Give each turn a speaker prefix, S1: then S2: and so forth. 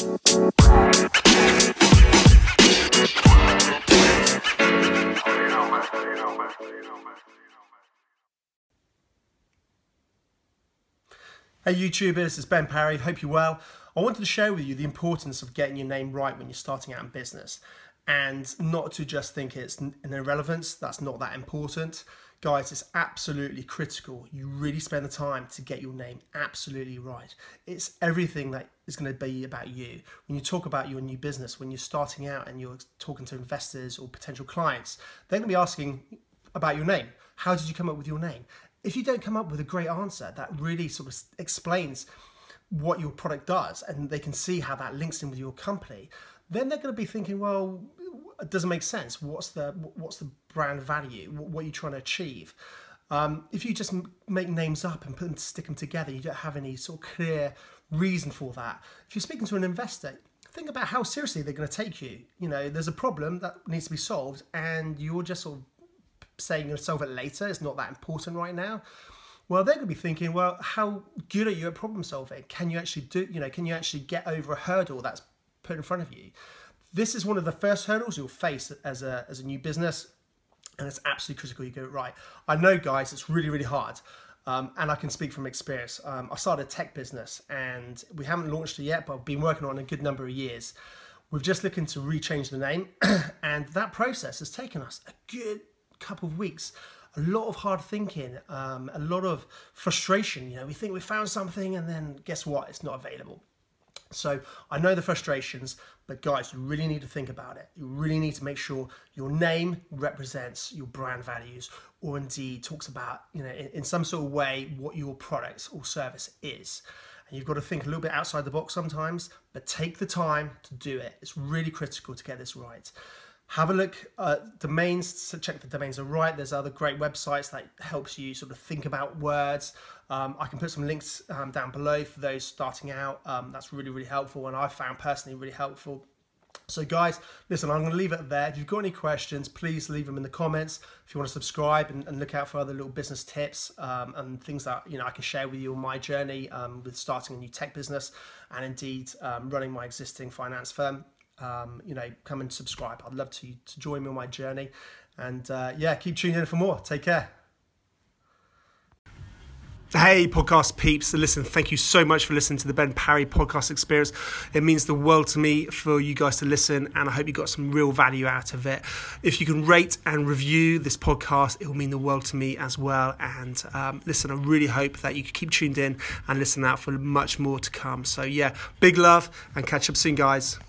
S1: Hey YouTubers, it's Ben Parry, hope you're well. I wanted to share with you the importance of getting your name right when you're starting out in business and not to just think it's an irrelevance, that's not that important. Guys, it's absolutely critical. You really spend the time to get your name absolutely right. It's everything that is going to be about you. When you talk about your new business, when you're starting out and you're talking to investors or potential clients, they're going to be asking about your name. How did you come up with your name? if you don't come up with a great answer that really sort of explains what your product does and they can see how that links in with your company, then they're going to be thinking, well, it doesn't make sense. What's the what's the brand value? What are you trying to achieve? Um, if you just make names up and put them stick them together, you don't have any sort of clear reason for that. If you're speaking to an investor, think about how seriously they're going to take you. You know, there's a problem that needs to be solved, and you're just sort of saying you'll solve it later, it's not that important right now. Well, they're going to be thinking, well, how good are you at problem solving? Can you actually do, you know, can you actually get over a hurdle that's put in front of you? This is one of the first hurdles you'll face as a, as a new business, and it's absolutely critical you get it right. I know, guys, it's really, really hard. Um, and I can speak from experience. Um, I started a tech business and we haven't launched it yet, but I've been working on it a good number of years. We've just looking to rechange the name, and that process has taken us a good couple of weeks a lot of hard thinking, um, a lot of frustration. You know, we think we found something and then guess what? It's not available. So I know the frustrations, but guys, you really need to think about it. You really need to make sure your name represents your brand values or indeed talks about, you know, in, in some sort of way what your product or service is. And you've got to think a little bit outside the box sometimes, but take the time to do it. It's really critical to get this right have a look at domains to check the domains are right. There's other great websites that helps you sort of think about words. Um, i can put some links um, down below for those starting out. Um, that's really really helpful and i found personally really helpful. So guys listen i'm going to leave it there. If you've got any questions please leave them in the comments. If you want to subscribe and, and look out for other little business tips um, and things that you know i can share with you on my journey um, with starting a new tech business and indeed um, running my existing finance firm um, you know, come and subscribe. I'd love to, to join me on my journey. And uh, yeah, keep tuning in for more. Take care. Hey, podcast peeps. Listen, thank you so much for listening to the Ben Parry podcast experience. It means the world to me for you guys to listen, and I hope you got some real value out of it. If you can rate and review this podcast, it will mean the world to me as well. And um, listen, I really hope that you keep tuned in and listen out for much more to come. So, yeah, big love and catch up soon, guys.